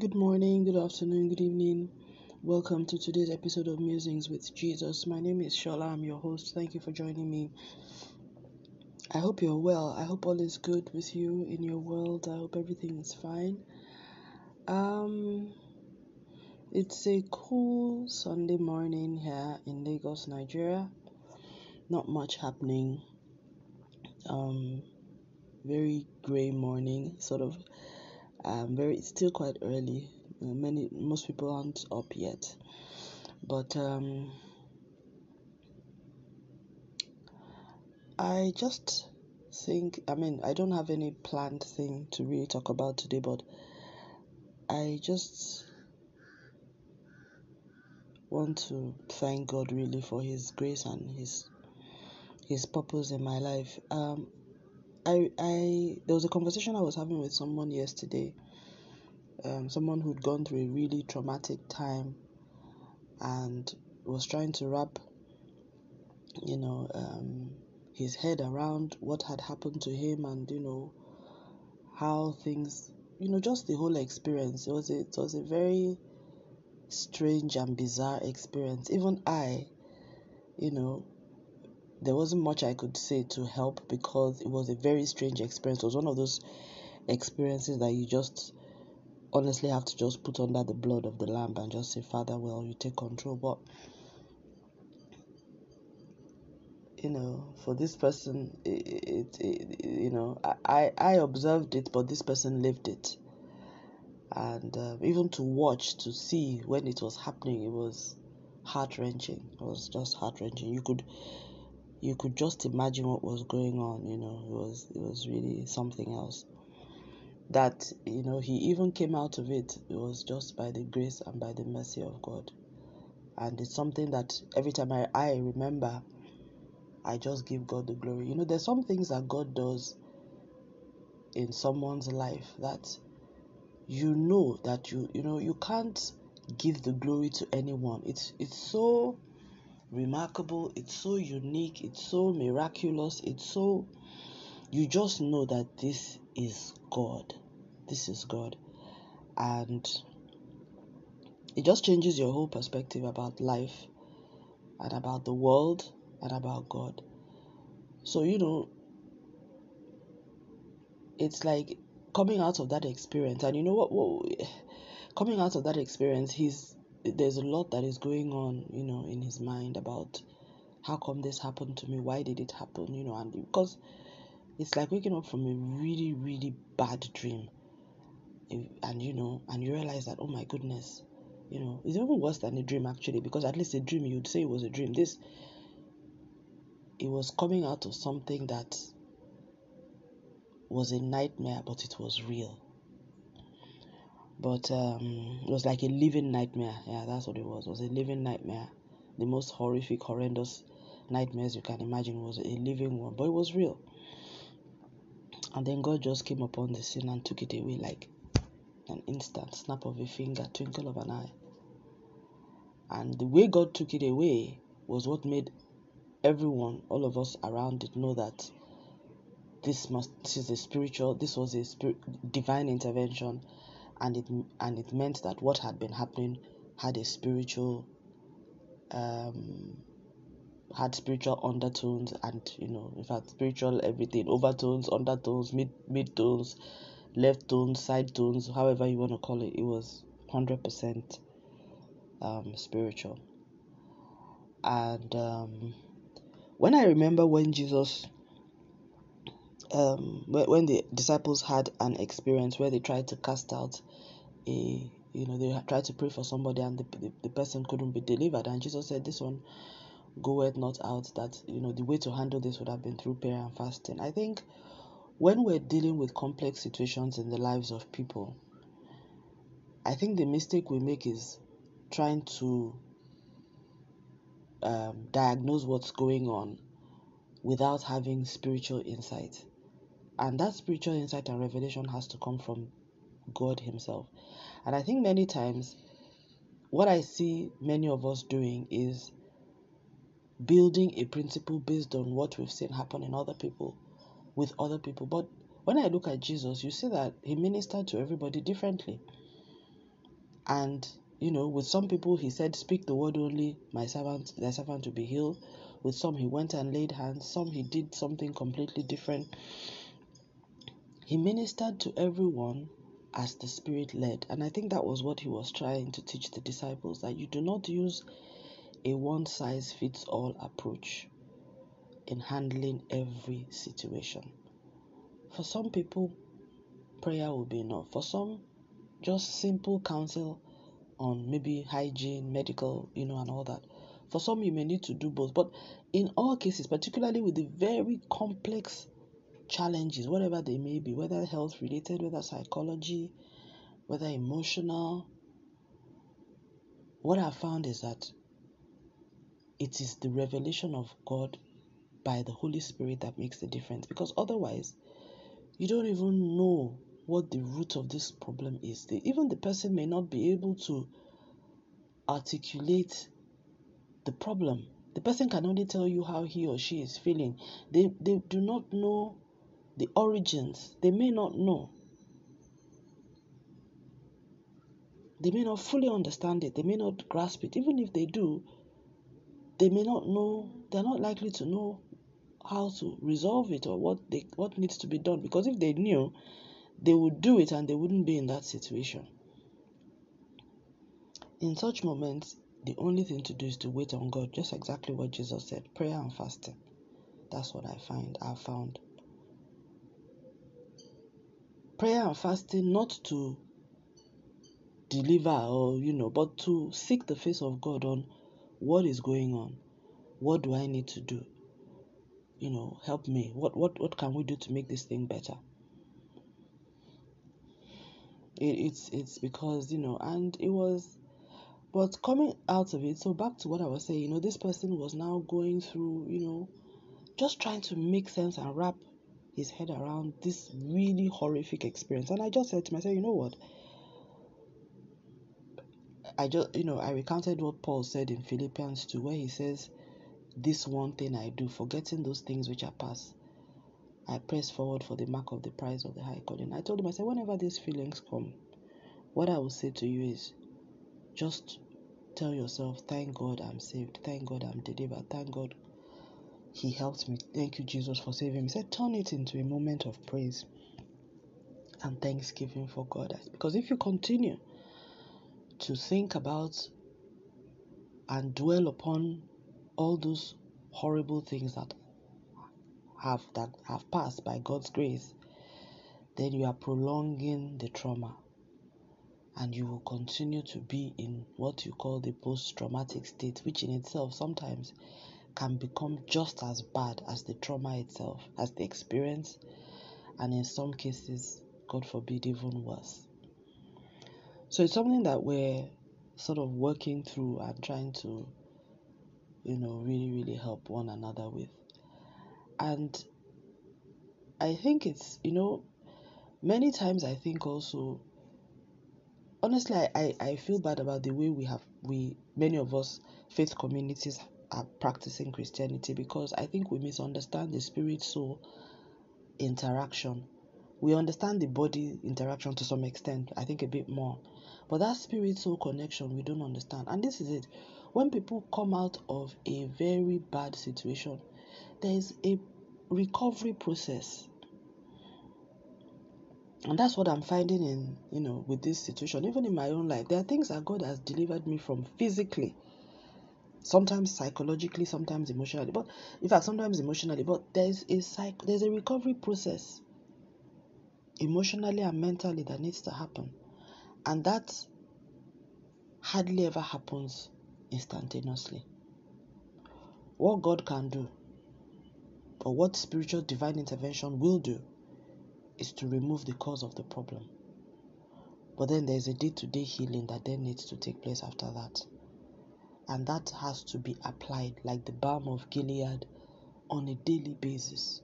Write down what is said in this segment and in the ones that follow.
Good morning, good afternoon, good evening. Welcome to today's episode of Musings with Jesus. My name is Shola. I'm your host. Thank you for joining me. I hope you're well. I hope all is good with you in your world. I hope everything is fine. Um, it's a cool Sunday morning here in Lagos, Nigeria. Not much happening. Um, very grey morning, sort of. Um, very. It's still quite early. Uh, many, most people aren't up yet, but um, I just think. I mean, I don't have any planned thing to really talk about today, but I just want to thank God really for His grace and His His purpose in my life. Um, I I there was a conversation I was having with someone yesterday. Um, someone who'd gone through a really traumatic time and was trying to wrap, you know, um, his head around what had happened to him and you know how things, you know, just the whole experience. It was a, it was a very strange and bizarre experience. Even I, you know, there wasn't much I could say to help because it was a very strange experience. It was one of those experiences that you just honestly have to just put under the blood of the lamb and just say, Father, well, you take control. But you know, for this person, it, it, it you know, I, I observed it, but this person lived it. And uh, even to watch, to see when it was happening, it was heart wrenching. It was just heart wrenching. You could you could just imagine what was going on you know it was it was really something else. That you know he even came out of it it was just by the grace and by the mercy of god. And it's something that every time i, I remember i just give god the glory. You know there's some things that god does in someone's life that you know that you you know you can't give the glory to anyone. It's it's so remarkable, it's so unique, it's so miraculous, it's so. You just know that this is God. This is God. And it just changes your whole perspective about life and about the world and about God. So, you know, it's like coming out of that experience, and you know what? what coming out of that experience, he's there's a lot that is going on, you know, in his mind about how come this happened to me? Why did it happen? You know, and because it's like waking up from a really, really bad dream. And you know, and you realize that, oh my goodness, you know, it's even worse than a dream actually, because at least a dream you'd say it was a dream. This it was coming out of something that was a nightmare, but it was real but um, it was like a living nightmare. Yeah, that's what it was. It was a living nightmare. The most horrific, horrendous nightmares you can imagine was a living one, but it was real. And then God just came upon the scene and took it away like an instant snap of a finger, twinkle of an eye. And the way God took it away was what made everyone, all of us around it, know that this must, this is a spiritual, this was a spirit, divine intervention and it and it meant that what had been happening had a spiritual um, had spiritual undertones and you know in fact spiritual everything overtones undertones mid mid tones left tones side tones however you want to call it it was 100% um, spiritual. And um, when i remember when jesus um, when the disciples had an experience where they tried to cast out a you know they tried to pray for somebody and the, the, the person couldn't be delivered. And jesus said this one goeth not out that you know the way to handle this would have been through prayer and fasting. I think when we're dealing with complex situations in the lives of people i think the mistake we make is trying to um, diagnose what's going on without having spiritual insight and that spiritual insight and revelation has to come from God Himself. And I think many times what I see many of us doing is building a principle based on what we've seen happen in other people with other people. But when I look at Jesus, you see that He ministered to everybody differently. And you know, with some people he said, Speak the word only, my servant, thy servant to be healed. With some he went and laid hands, some he did something completely different. He ministered to everyone as the Spirit led. And I think that was what he was trying to teach the disciples that you do not use a one size fits all approach in handling every situation. For some people, prayer will be enough. For some, just simple counsel on maybe hygiene, medical, you know, and all that. For some, you may need to do both. But in all cases, particularly with the very complex challenges, whatever they may be, whether health related, whether psychology, whether emotional, what I've found is that it is the revelation of God by the Holy Spirit that makes the difference. Because otherwise, you don't even know what the root of this problem is. even the person may not be able to articulate the problem. The person can only tell you how he or she is feeling. They, they do not know the origins. They may not know. They may not fully understand it. They may not grasp it. Even if they do, they may not know, they're not likely to know how to resolve it or what they what needs to be done. Because if they knew, they would do it and they wouldn't be in that situation. In such moments, the only thing to do is to wait on God, just exactly what Jesus said prayer and fasting. That's what I find, I found. Prayer and fasting, not to deliver or, you know, but to seek the face of God on what is going on. What do I need to do? You know, help me. What what what can we do to make this thing better? It, it's it's because you know, and it was but coming out of it, so back to what I was saying, you know, this person was now going through, you know, just trying to make sense and wrap his head around this really horrific experience. And I just said to myself, you know what? I just, you know, I recounted what Paul said in Philippians 2, where he says, This one thing I do, forgetting those things which are past, I press forward for the mark of the prize of the high calling. I told him, I said, whenever these feelings come, what I will say to you is just Tell yourself, thank God I'm saved. Thank God I'm delivered. Thank God He helped me. Thank you, Jesus, for saving me. He said, turn it into a moment of praise and thanksgiving for God. Because if you continue to think about and dwell upon all those horrible things that have that have passed by God's grace, then you are prolonging the trauma and you will continue to be in what you call the post traumatic state, which in itself sometimes can become just as bad as the trauma itself, as the experience, and in some cases, God forbid, even worse. So it's something that we're sort of working through and trying to, you know, really, really help one another with. And I think it's, you know, many times I think also honestly I, I, feel bad about the way we have we many of us faith communities are practicing Christianity because I think we misunderstand the spirit soul interaction. We understand the body interaction to some extent, I think a bit more. But that spirit soul connection we don't understand. And this is it. When people come out of a very bad situation, there is a recovery process and that's what i'm finding in you know with this situation even in my own life there are things that god has delivered me from physically sometimes psychologically sometimes emotionally but in fact sometimes emotionally but there's a psych there's a recovery process emotionally and mentally that needs to happen and that hardly ever happens instantaneously what god can do or what spiritual divine intervention will do is to remove the cause of the problem. But then there's a day to day healing that then needs to take place after that. And that has to be applied like the balm of Gilead on a daily basis.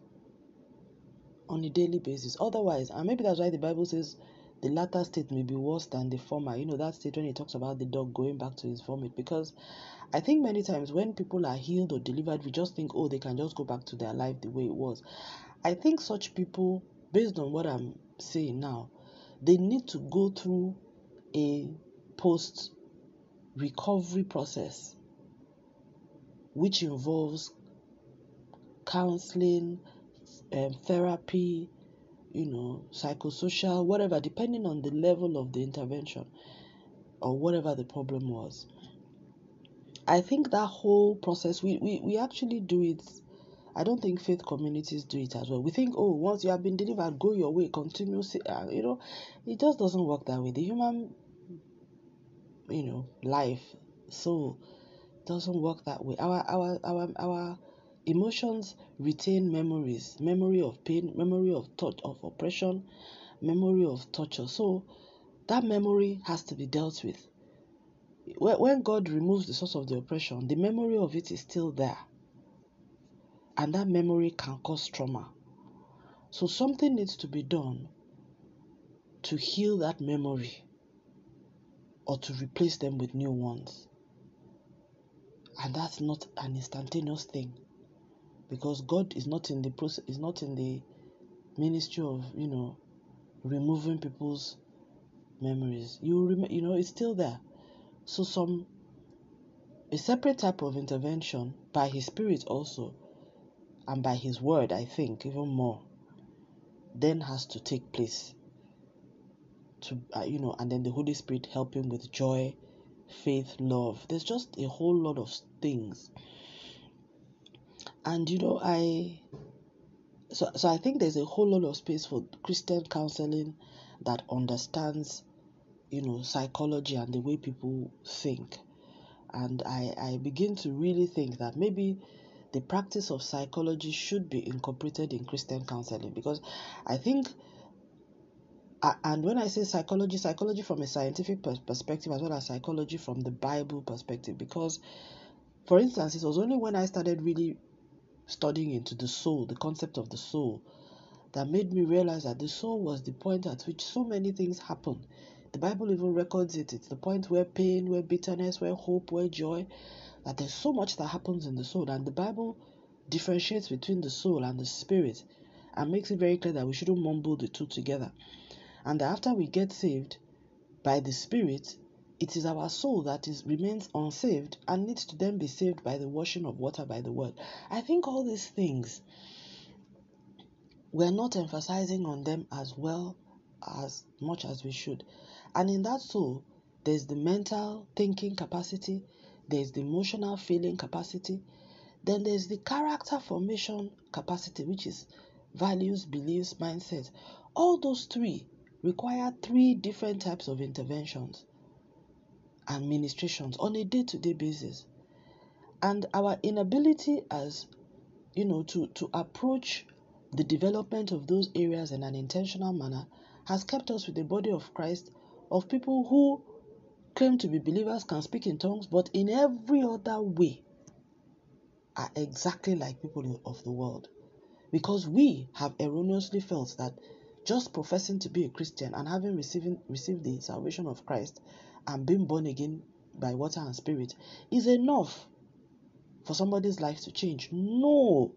On a daily basis. Otherwise, and maybe that's why the Bible says the latter state may be worse than the former. You know, that state when it talks about the dog going back to his vomit. Because I think many times when people are healed or delivered, we just think, oh, they can just go back to their life the way it was. I think such people based on what I'm saying now, they need to go through a post recovery process, which involves counseling, um, therapy, you know, psychosocial, whatever, depending on the level of the intervention or whatever the problem was. I think that whole process, we, we, we actually do it. I don't think faith communities do it as well. We think, oh, once you have been delivered, go your way, continue. Uh, you know, it just doesn't work that way. The human, you know, life, soul, doesn't work that way. Our our our our emotions retain memories, memory of pain, memory of touch of oppression, memory of torture. So that memory has to be dealt with when God removes the source of the oppression, the memory of it is still there. And that memory can cause trauma. So something needs to be done to heal that memory or to replace them with new ones. And that's not an instantaneous thing. Because God is not in the process is not in the ministry of, you know, removing people's memories. You rem- you know, it's still there. So some a separate type of intervention by his spirit also and by his word I think even more then has to take place to uh, you know and then the holy spirit helping with joy faith love. There's just a whole lot of things. And you know i so, so i think there's a whole lot of space for christian counseling that understands you know psychology and the way people think. And i i begin to really think that maybe the practice of psychology should be incorporated in christian counseling because i think and when i say psychology psychology from a scientific perspective as well as psychology from the bible perspective because for instance it was only when i started really studying into the soul the concept of the soul that made me realize that the soul was the point at which so many things happen the Bible even records it. It's the point where pain, where bitterness, where hope, where joy, that there's so much that happens in the soul. And the Bible differentiates between the soul and the spirit and makes it very clear that we shouldn't mumble the two together. And after we get saved by the spirit, it is our soul that is remains unsaved and needs to then be saved by the washing of water by the word. I think all these things we're not emphasizing on them as well as much as we should. And in that soul, there's the mental thinking capacity, there's the emotional feeling capacity, then there's the character formation capacity, which is values, beliefs, mindset. All those three require three different types of interventions and ministrations on a day to day basis. And our inability as you know to, to approach the development of those areas in an intentional manner has kept us with the body of Christ of people who claim to be believers can speak in tongues, but in every other way are exactly like people of the world. Because we have erroneously felt that just professing to be a Christian and having receiving, received the salvation of Christ and being born again by water and spirit is enough for somebody's life to change. No.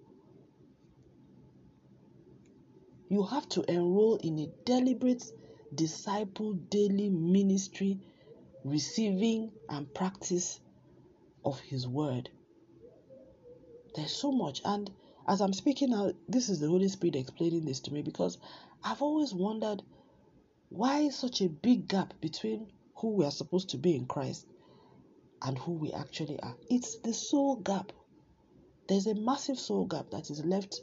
You have to enroll in a deliberate disciple daily ministry, receiving and practice of His Word. There's so much. And as I'm speaking now, this is the Holy Spirit explaining this to me because I've always wondered why such a big gap between who we are supposed to be in Christ and who we actually are. It's the soul gap. There's a massive soul gap that is left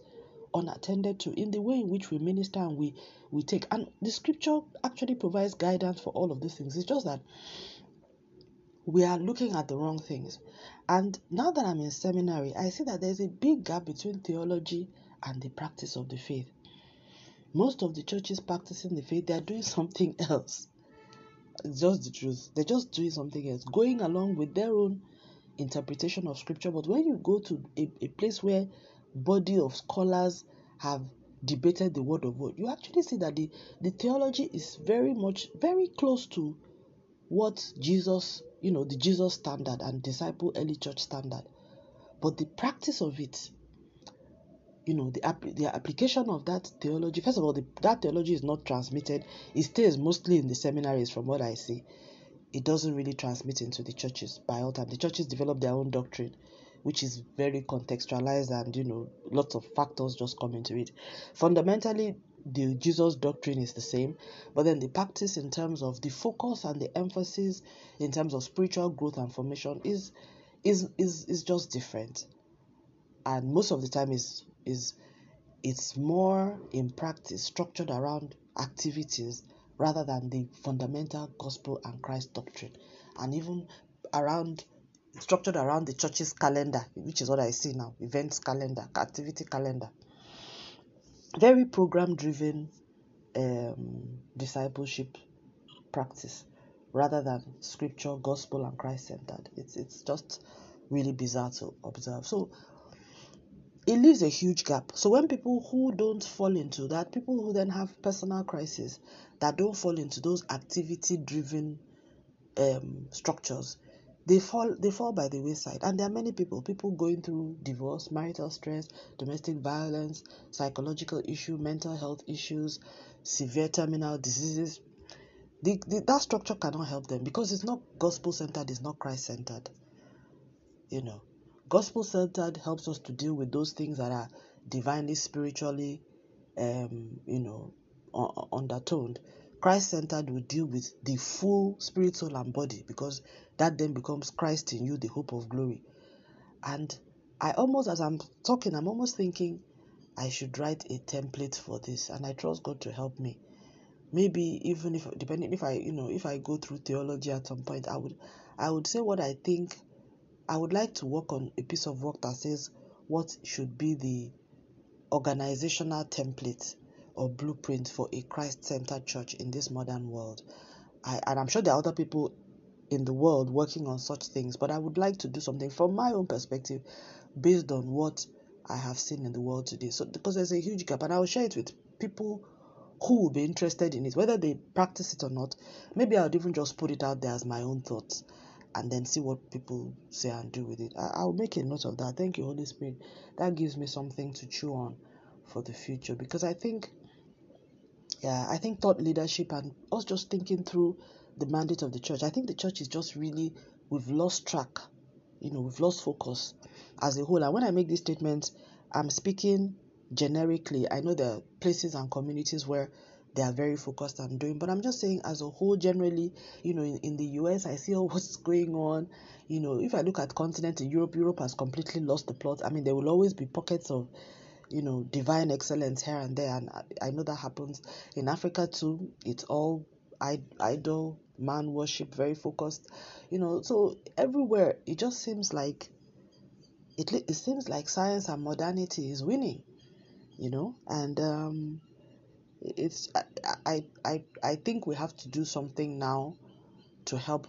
unattended to in the way in which we minister and we we take and the scripture actually provides guidance for all of these things it's just that we are looking at the wrong things and now that i'm in seminary i see that there's a big gap between theology and the practice of the faith most of the churches practicing the faith they're doing something else. Just the truth. They're just doing something else going along with their own interpretation of scripture. But when you go to a, a place where body of scholars have debated the word of God, you actually see that the, the theology is very much very close to what Jesus, you know, the Jesus standard and disciple early church standard. But the practice of it, you know, the, the application of that theology, first of all, the, that theology is not transmitted. It stays mostly in the seminaries from what I see. it doesn't really transmit into the churches by all time. The churches develop their own doctrine, which is very contextualized and you know lots of factors just come into it. Fundamentally, the Jesus doctrine is the same, but then the practice in terms of the focus and the emphasis in terms of spiritual growth and formation is is is, is just different. And most of the time is is it's more in practice structured around activities rather than the fundamental gospel and Christ doctrine, and even around structured around the church's calendar, which is what I see now events calendar, activity calendar. Very program driven um, discipleship practice rather than scripture, gospel, and Christ centered. It's, it's just really bizarre to observe. So it leaves a huge gap. So when people who don't fall into that, people who then have personal crisis that don't fall into those activity driven um, structures, they fall they fall by the wayside. And there are many people, people going through divorce, marital stress, domestic violence, psychological issue, mental health issues, severe terminal diseases. The, the, that structure cannot help them because it's not gospel centered, it's not Christ centered. You know, gospel centered helps us to deal with those things that are divinely, spiritually, um, you know, undertoned. Christ centered will deal with the full spirit, soul, and body because that then becomes Christ in you, the hope of glory. And I almost, as I'm talking, I'm almost thinking I should write a template for this, and I trust God to help me. Maybe even if, depending if I, you know, if I go through theology at some point, I would, I would say what I think. I would like to work on a piece of work that says what should be the organizational template or blueprint for a Christ centered church in this modern world. I, and I'm sure there are other people in the world working on such things, but I would like to do something from my own perspective based on what I have seen in the world today. So, because there's a huge gap, and I will share it with people who will be interested in it, whether they practice it or not. Maybe I would even just put it out there as my own thoughts and then see what people say and do with it. I, will make a note of that. Thank you, Holy Spirit. That gives me something to chew on for the future because I think yeah, I think thought leadership and us just thinking through the mandate of the church. I think the church is just really we've lost track, you know, we've lost focus as a whole. And when I make these statements, I'm speaking generically. I know there are places and communities where they are very focused on doing, but I'm just saying as a whole, generally, you know, in, in the US, I see all what's going on. You know, if I look at continent in Europe, Europe has completely lost the plot. I mean, there will always be pockets of you know, divine excellence here and there. And I, I know that happens in Africa too. It's all idol, man worship, very focused, you know. So everywhere, it just seems like it, it seems like science and modernity is winning, you know. And um, it's I, I I think we have to do something now to help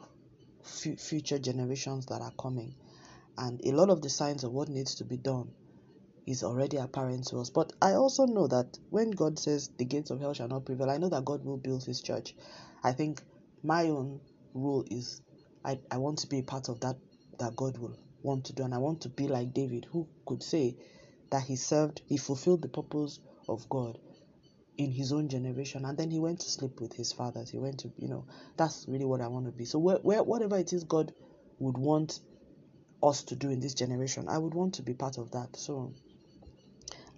f- future generations that are coming. And a lot of the signs of what needs to be done is already apparent to us. But I also know that when God says the gates of hell shall not prevail, I know that God will build his church. I think my own role is I, I want to be a part of that that God will want to do and I want to be like David who could say that he served he fulfilled the purpose of God in his own generation and then he went to sleep with his fathers. He went to you know that's really what I want to be. So where, where whatever it is God would want us to do in this generation I would want to be part of that. So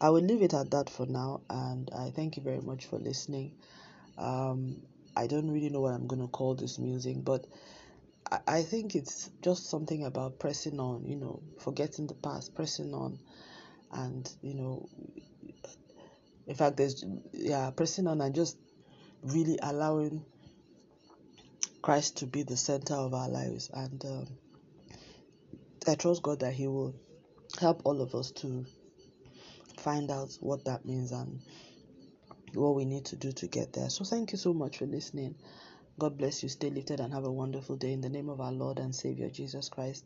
I will leave it at that for now, and I thank you very much for listening. Um, I don't really know what I'm going to call this music, but I, I think it's just something about pressing on, you know, forgetting the past, pressing on, and you know, in fact, there's yeah, pressing on and just really allowing Christ to be the center of our lives, and um, I trust God that He will help all of us to find out what that means and what we need to do to get there. So, thank you so much for listening. God bless you. Stay lifted and have a wonderful day in the name of our Lord and Savior Jesus Christ.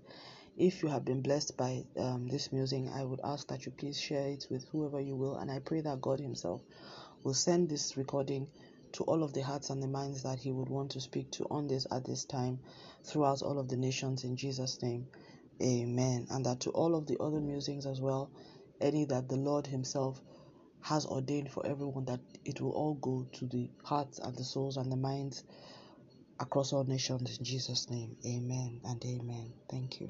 If you have been blessed by um, this music, I would ask that you please share it with whoever you will. And I pray that God Himself will send this recording to all of the hearts and the minds that He would want to speak to on this at this time throughout all of the nations in Jesus' name. Amen. And that to all of the other musings as well, any that the Lord Himself has ordained for everyone, that it will all go to the hearts and the souls and the minds across all nations in Jesus' name. Amen and amen. Thank you.